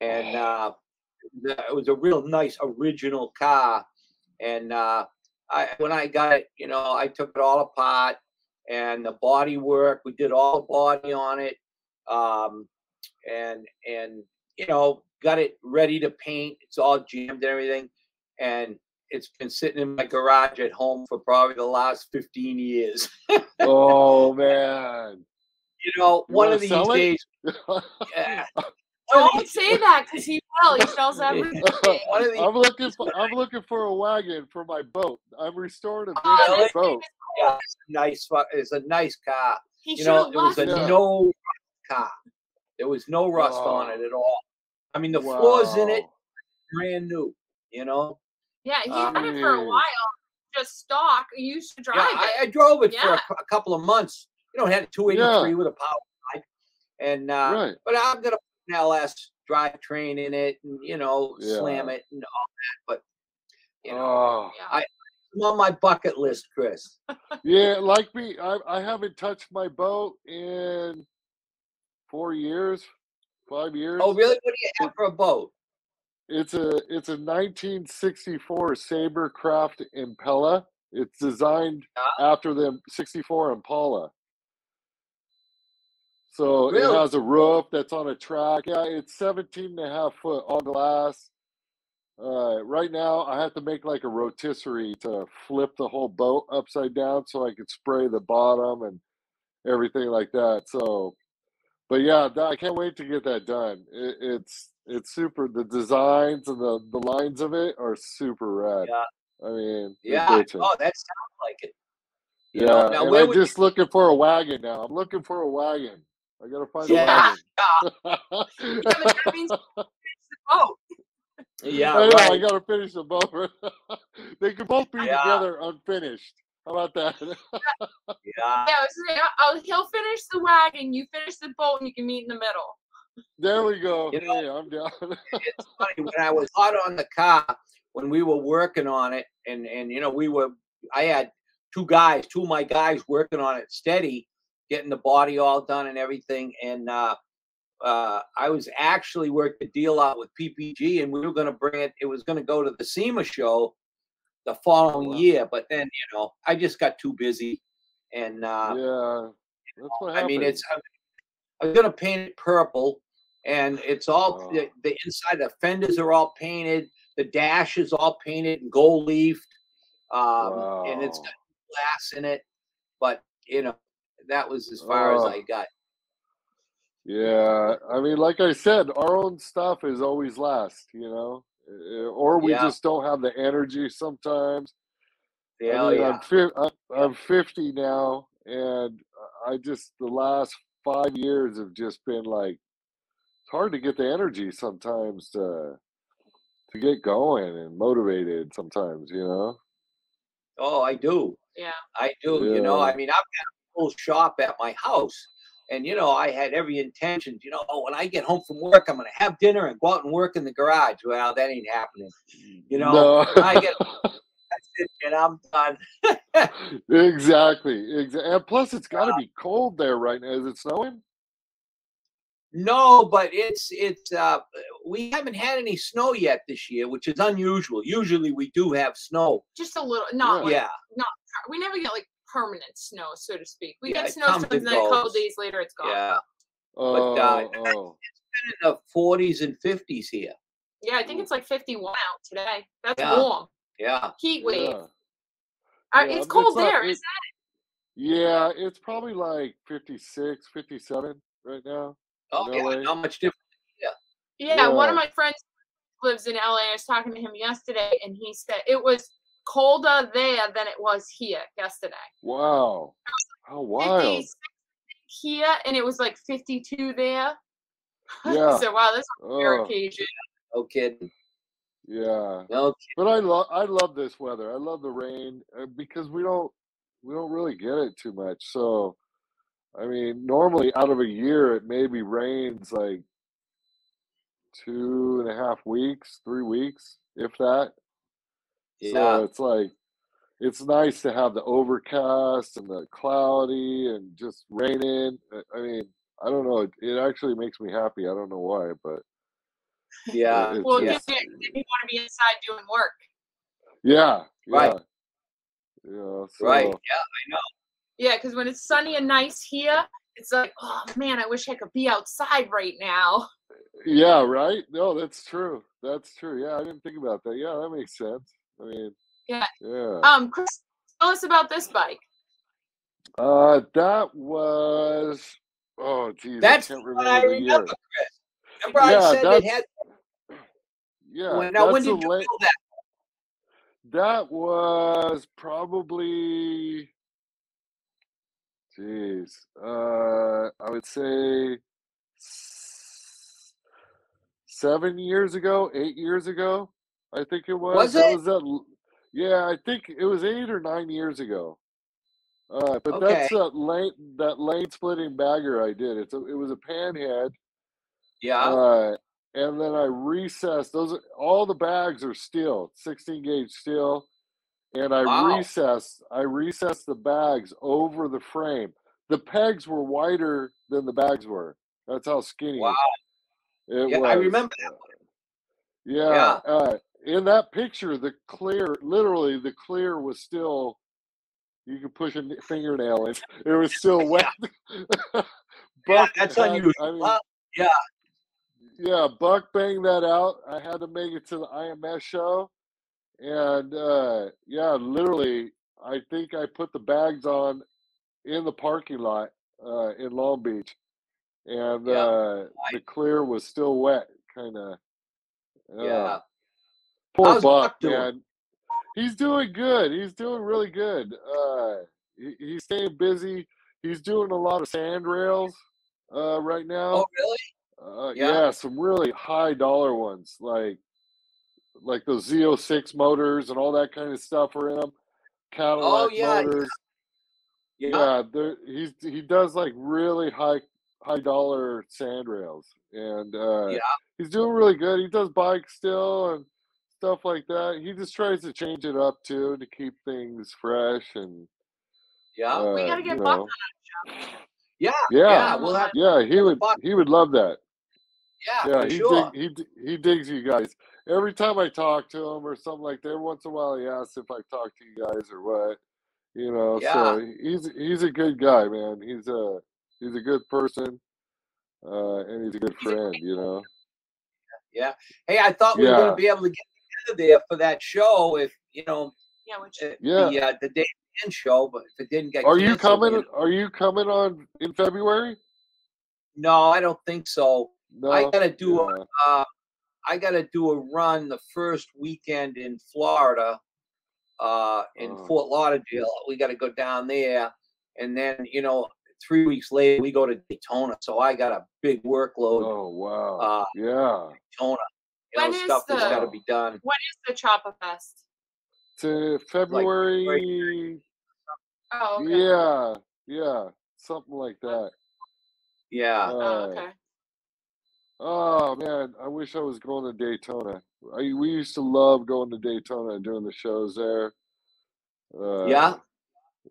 And uh, it was a real nice original car. And uh, I, when I got it, you know, I took it all apart and the body work, we did all the body on it. Um, and, and, you know, got it ready to paint. It's all jammed and everything. And it's been sitting in my garage at home for probably the last 15 years. (laughs) oh man. You know, You one of these days, (laughs) yeah, (laughs) one of Don't say that because he will. He sells (laughs) everything. one of these, I'm looking for I'm looking for a wagon for my boat. I'm restoring a Oh, boat. yeah, it's nice, it's a nice car. He You know, have it was a Yeah. no car. There was no rust on it at all. I mean, the floors in it brand new. You know, Yeah, he had it for a while. Just stock. You used to drive yeah, it. I, I drove it for a, a couple of months. You know, it had a 283 with a power bike, and uh, Right. but I'm gonna put an LS drivetrain in it, and you know, slam it and all that. But you know, Oh. yeah. it's on my bucket list, Chris. Yeah, like me, I I haven't touched my boat in four years, five oh, years. Oh, really? What do you have for a boat? It's a it's a 1964 Sabercraft Impella. It's designed Yeah. after the 64 Impala. So Really? it has a roof that's on a track. Yeah, it's 17 and a half foot all glass. Uh, right now, I have to make like a rotisserie to flip the whole boat upside down so I could spray the bottom and everything like that. So, but yeah, that, I can't wait to get that done. It, it's it's super. The designs and the the lines of it are super rad. Yeah. I mean, Yeah. Oh, that sounds like it. You yeah. know, now and I'm just looking for a wagon now. I'm looking for a wagon. I gotta find Yeah. a Yeah, wagon. (laughs) (laughs) finish the boat. Yeah, I know, I gotta finish the boat. (laughs) they could both be Yeah. together unfinished. How about that? Yeah. Yeah, I was saying, oh, he'll finish the wagon. You finish the boat, and you can meet in the middle. there we go. You know- hey, I'm down. it's funny when I was hot on the car when we were working on it, and and you know we were. I had two guys, two of my guys working on it steady, getting the body all done and everything, and uh, uh, I was actually working a deal out with PPG, and we were going to bring it. It was going to go to the SEMA show the following Wow. year, but then you know I just got too busy, and uh, yeah, that's what I mean, it's I'm, I'm gonna paint it purple, and it's all Oh. the, the inside. The fenders are all painted. The dash is all painted and gold leafed, um, and it's Wow. got glass in it. But you know, that was as far as Oh. I got. Yeah, I mean, like I said, our own stuff is always last, you know, Uh, or we Yeah. just don't have the energy sometimes. I mean, yeah. I'm, fi- I'm, I'm 50 now, and I just, the last five years have just been like, it's hard to get the energy sometimes to, to get going and motivated sometimes, you know? oh, I do, Yeah. I do. You know, I mean, I've got a full shop at my house. And you know, I had every intention. You know, oh, when I get home from work, I'm going to have dinner and go out and work in the garage. Well, that ain't happening. You know, No. I get it, and I'm done. (laughs) exactly. Exactly. And plus, it's got to be cold there right now. Is it snowing? No, but it's it's uh we haven't had any snow yet this year, which is unusual. Usually we do have snow. Just a little. Not like Yeah. we never get like permanent snow, so to speak. We Yeah, get it snow comes and and then a couple goes. days later it's gone. Yeah. Oh, uh, oh. It's been in the forties and fifties here. Yeah, I think it's like 51 out today. That's Yeah. warm. Yeah. Heat wave. Yeah. Uh, Yeah, it's it's cold not- there, it- isn't Yeah, it's probably like 56, 57 right now. Oh In yeah. LA. Not much different. it? Yeah, one of my friends lives in LA. I was talking to him yesterday, and he said it was colder there than it was here yesterday. Wow. How wild. 56 here, and it was like 52 there. (laughs) Yeah. so wow, this is a rare occasion. No kidding. yeah. No But I love I love this weather. I love the rain uh, because we don't we don't really get it too much. So I mean, normally out of a year it maybe rains like two and a half weeks, three weeks, if that. Yeah. So it's like it's nice to have the overcast and the cloudy and just raining. I- I mean, I don't know. It, it actually makes me happy. I don't know why, but Yeah. it- Well, it yeah. gives you, you want to be inside doing work. yeah, Right. yeah. Right. You know, Right. so- Yeah. Yeah, because when it's sunny and nice here, it's like, oh man, I wish I could be outside right now. Yeah, right? No, that's true. That's true. Yeah, I didn't think about that. Yeah, that makes sense. I mean, Yeah. Yeah. Um, Chris, tell us about this bike. Uh, that was, oh, geez, That's I can't what I remember the remember, year. Chris. Remember I Yeah, said it had. Yeah, when, now, when did you la- build that? That was probably, geez, uh, I would say seven years ago, eight years ago. I think it was. Was that it? was that. Yeah, I think it was eight or nine years ago. Uh, but Okay. that's that lane that lane splitting bagger I did. It's a, it was a panhead. Yeah. Uh, and then I recessed those. are- All the bags are steel, 16 gauge steel, and I Wow. recessed. I recessed the bags over the frame. The pegs were wider than the bags were. That's how skinny Wow. it Yeah, was. I remember that Yeah. Uh, in that picture, the clear, literally, the clear was still. You could push a fingernail in. It was still (laughs) wet. (laughs) Yeah, Buck that's had- unusual. I mean, Wow. Yeah. yeah, Buck banged that out. I had to make it to the IMS show, and uh, yeah, literally, I think I put the bags on in the parking lot uh, in Long Beach, and Yeah, uh, the clear was still wet, kind of. Yeah. Poor Buck, man. He's doing good. He's doing really good. Uh, he, he's staying busy. He's doing a lot of sand rails uh, right now. Oh, really? Uh, Yeah. yeah. some really high dollar ones, like like those Z06 motors and all that kind of stuff are in them. Cadillac Oh, yeah, yeah. motors. Yeah. Yeah, there, he's he does like really high high dollar sand rails, and uh, Yeah. he's doing really good. He does bikes still and stuff like that. He just tries to change it up too to keep things fresh and Yeah. uh, We gotta get Buck know. yeah. Yeah, Yeah. We'll have. yeah, he would Buck. he would love that. Yeah. Yeah, he sure. dig, he he digs you guys. Every time I talk to him or something like that, every once in a while he asks if I talk to you guys or what. You know, so he's he's a good guy, man. He's a he's a good person, uh, and he's a good friend. You know. Yeah. Hey, I thought we were going to be able to get together there for that show if you know Yeah, which uh, Yeah. the uh, the day end show, but if it didn't get Are you canceled, coming? know- Are you coming on in February? No, I don't think so. No. I got to do a uh, I got to do a run the first weekend in Florida, uh, in Oh. Fort Lauderdale. We got to go down there, and then you know, three weeks later we go to Daytona. So I got a big workload. Oh wow. Uh, yeah. Daytona, you When know, is stuff that's got to the- be done. when is the Chopper Fest? To February. Oh, okay. Yeah. Yeah. Something like that. Yeah, Oh, Uh, okay. Oh man, I wish I was going to Daytona. I, we used to love going to Daytona and doing the shows there. Uh, yeah,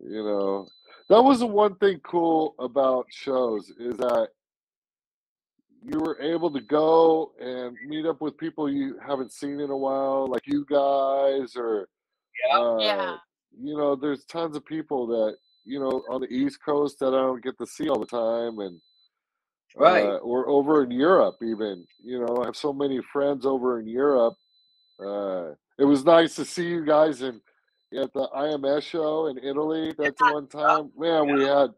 you know, that was the one thing cool about shows is that you were able to go and meet up with people you haven't seen in a while, like you guys, or Yeah. uh, Yeah. you know, there's tons of people that you know on the East Coast that I don't get to see all the time, and Right. uh, or over in Europe, even. You know, I have so many friends over in Europe. Uh, it was nice to see you guys in at the IMS show in Italy. That's the one time, man. We had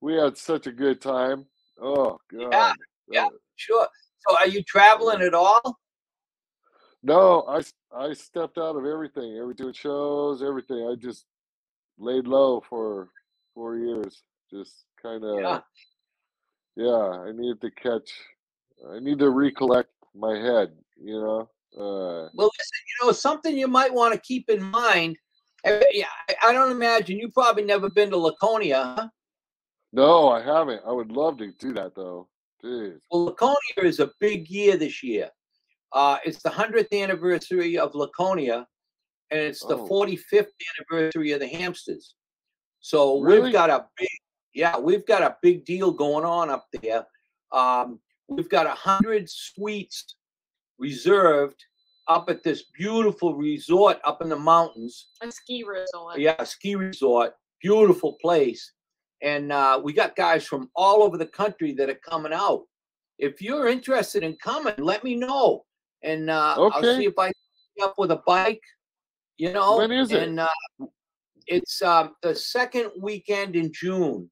we had such a good time. Oh God. Yeah, yeah. Sure. So are you traveling at all? No, I I stepped out of everything. Every doing shows, everything. I just laid low for four years. Just kind of Yeah. yeah. I needed to catch. I need to recollect my head. You know. Uh, Well, listen, you know, something you might want to keep in mind. eh, Yeah, I- I don't imagine you probably never been to Laconia, huh? no, I haven't. I would love to do that though. Jeez. Well, Laconia is a big year this year. Uh, it's the 100th anniversary of Laconia, and it's the Oh. 45th anniversary of the Hamsters. So Really? we've got a big, yeah, we've got a big deal going on up there. Um, we've got a hundred suites reserved up at this beautiful resort up in the mountains. A ski resort. Yeah, a ski resort, beautiful place. And uh, we got guys from all over the country that are coming out. If you're interested in coming, let me know, and uh, I'll see if I can hook up with a bike. You know, When is it? And uh, it's um, the second weekend in June,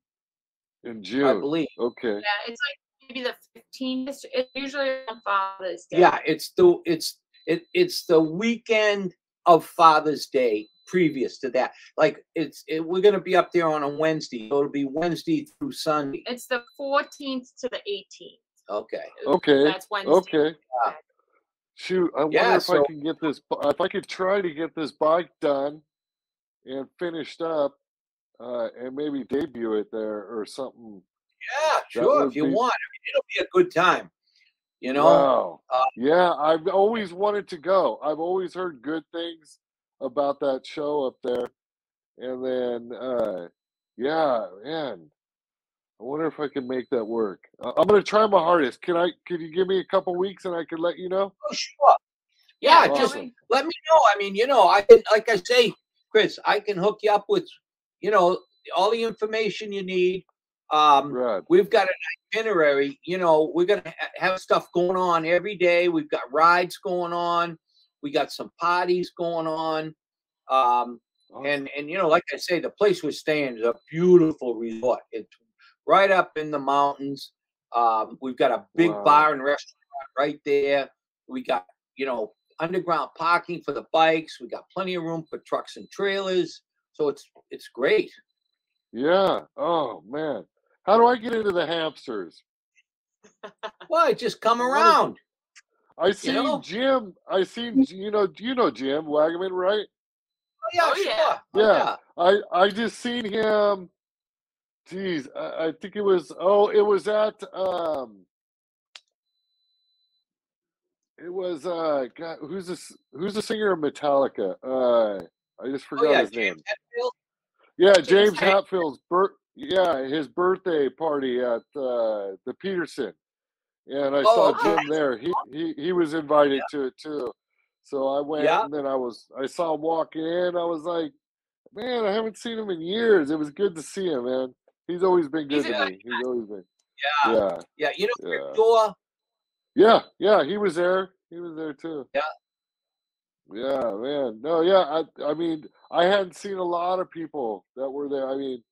In June, I believe. Okay. Yeah, it's like maybe the 15th. It's usually on Father's Day. Yeah, it's the it's it it's the weekend of Father's Day previous to that. Like it's it, we're gonna be up there on a Wednesday. So it'll be Wednesday through Sunday. It's the 14th to the 18th. Okay. Okay. That's Wednesday. Okay. Shoot, I wonder Yeah, if I can get this. If I could try to get this bike done and finished up, uh, and maybe debut it there or something. Yeah, sure. If you be- want, I mean, it'll be a good time. You know. wow. uh, yeah, I've always wanted to go. I've always heard good things about that show up there, and then, uh, yeah, man. I wonder if I can make that work. Uh, I'm gonna try my hardest. Can I? Can you give me a couple weeks and I can let you know? Oh, sure. Yeah, well, just let me know. I mean, you know, I can, like I say, Chris, I can hook you up with, you know, all the information you need. Um, Rad. we've got an itinerary. You know, we're gonna ha- have stuff going on every day. We've got rides going on. We got some parties going on. Um, and and you know, like I say, the place we're staying is a beautiful resort. It's right up in the mountains. Um, we've got a big Wow. bar and restaurant right there. We got you know underground parking for the bikes. We got plenty of room for trucks and trailers. So it's it's great. Yeah. Oh man. How do I get into the hamsters? Well, just come around. I seen know? Jim. I seen you know. You know Jim Wagaman, right? Oh, yeah, Oh, sure. yeah. Oh, Yeah. I I just seen him. Geez, I, I think it was. Oh, it was at. um It was. uh God, who's this? Who's the singer of Metallica? Uh I just Oh, forgot yeah, his name. James Hetfield. Yeah, James James Hetfield's birth. Yeah, his birthday party at uh, the Petersen, and I saw Oh, Jim okay. there. He he he was invited to it too. So I went, Yeah. and then I was I saw him walking in. I was like, man, I haven't seen him in years. It was good to see him, man. He's always been good He's to me. He's always been. Yeah. Yeah, Yeah, you know, Yeah. Dorr. yeah, yeah. He was there. He was there too. Yeah. Yeah, man. No, yeah. I I mean, I hadn't seen a lot of people that were there. I mean,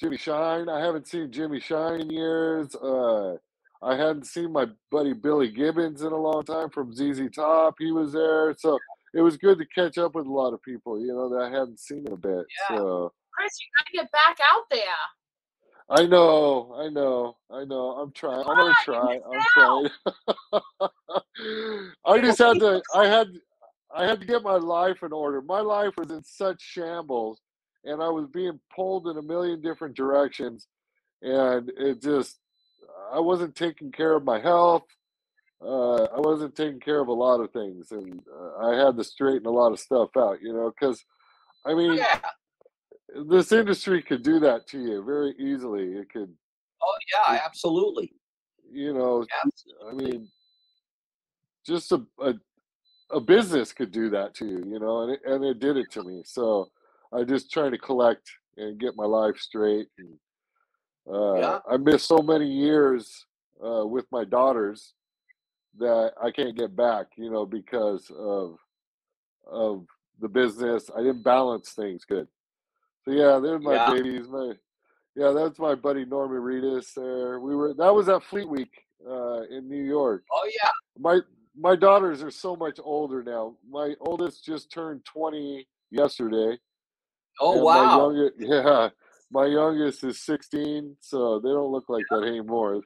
Jimmy Shine. I haven't seen Jimmy Shine in years. Uh, I hadn't seen my buddy Billy Gibbons in a long time from ZZ Top. He was there, so it was good to catch up with a lot of people. You know that I hadn't seen in a bit. Yeah. So Chris, you gotta get back out there. I know, I know, I know. I'm trying. I'm gonna ah, try. I'm trying. (laughs) I just had to. I had. I had to get my life in order. My life was in such shambles, and I was being pulled in a million different directions, and it just. I wasn't taking care of my health. Uh, I wasn't taking care of a lot of things, and uh, I had to straighten a lot of stuff out. You know, because I mean, Yeah. this industry could do that to you very easily. It could, Oh, yeah, absolutely. you know, Absolutely. I mean, just a, a a business could do that to you, you know, and it, and it did it to me. So I just trying to collect and get my life straight. And, uh, Yeah. I missed so many years uh, with my daughters that I can't get back, you know, because of of the business. I didn't balance things good. So yeah, there's my Yeah. babies. My yeah, that's my buddy Norman Reedus there. We were that was at Fleet Week uh, in New York. Oh yeah. My my daughters are so much older now. My oldest just turned 20 yesterday. Oh wow. Youngest, (laughs) yeah, my youngest is 16, so they don't look like that anymore.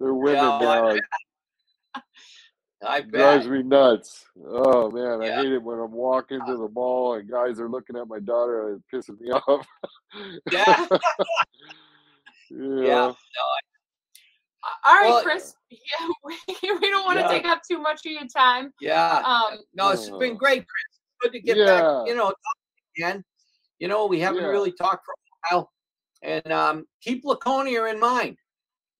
They're (laughs) women Yeah, oh, I now. (laughs) bet. I drives me nuts. Oh man, I hate it when I'm walking to the mall and guys are looking at my daughter and it pisses me (laughs) off. Yeah. yeah. Yeah. All right, Well- Chris. Yeah, we, we don't want to Yeah. take up too much of your time. Yeah. Um, No, it's been great, Chris. Good to get Yeah. back. You know, talking again. You know, we haven't Yeah. really talked for a while, and um, keep Laconia in mind.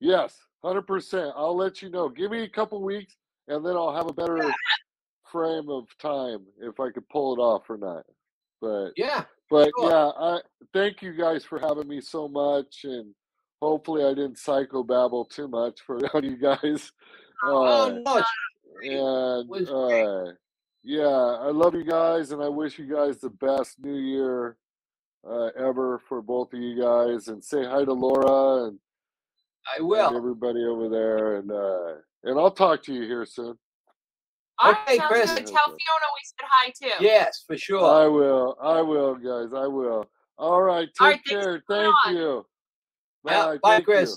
Yes, hundred percent. I'll let you know. Give me a couple weeks, and then I'll have a better frame of time if I could pull it off or not. But Yeah. but sure. yeah, I thank you guys for having me so much, and hopefully I didn't psychobabble too much for (laughs) you guys. Oh Uh, no, it's and uh, yeah, I love you guys, and I wish you guys the best New Year uh, ever for both of you guys. And say hi to Laura and I and will. everybody over there, and uh, and I'll talk to you here soon. all right, Okay, sounds Chris. good. Tell Fiona we said hi too. Yes, for sure. I will, I will, guys, I will. All right, take All right, care. Thank on. you. Yeah, Bye, bye, Chris. you.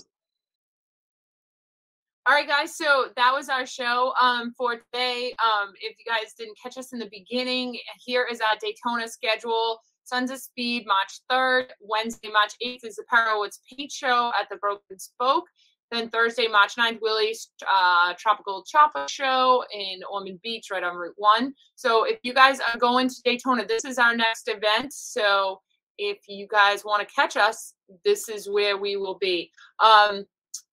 All right, guys. So that was our show um, for today. Um, if you guys didn't catch us in the beginning, here is our Daytona schedule. Sons of Speed, March 3rd. Wednesday, March 8th is the Perewitz Paint Show at the Broken Spoke. Then Thursday, March 9th, Willie's uh, Tropical Chocolate Show in Ormond Beach, right on Route 1. So if you guys are going to Daytona, this is our next event. So if you guys want to catch us, this is where we will be. Um,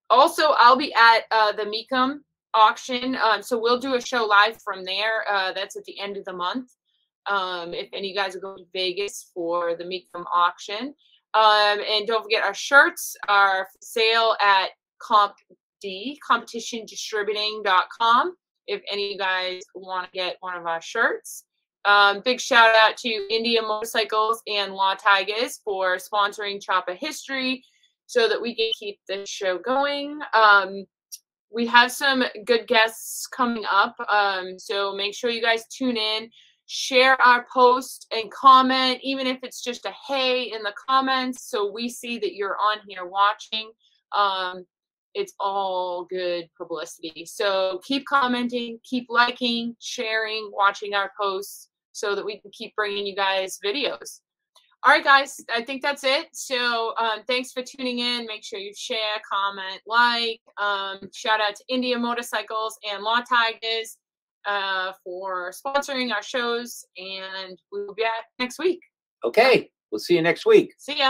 also, I'll be at uh, the Mecum auction. Um, so we'll do a show live from there. Uh, that's at the end of the month. Um, if any of you guys are going to Vegas for the Meet Mecum auction. Um, and don't forget, our shirts are for sale at Comp D, competitiondistributing.com. If any of you guys want to get one of our shirts. Um, big shout out to Indian Motorcycles and Law Tigers for sponsoring Chopper History so that we can keep this show going. Um, we have some good guests coming up, um, so make sure you guys tune in, share our post, and comment, even if it's just a hey in the comments, so we see that you're on here watching. Um, it's all good publicity. So keep commenting, keep liking, sharing, watching our posts so that we can keep bringing you guys videos. All right, guys, I think that's it. So um, thanks for tuning in. Make sure you share, comment, like. Um, shout out to Indian Motorcycles and Law Tigers uh, for sponsoring our shows. And we will be back next week. Okay. We'll see you next week. See ya.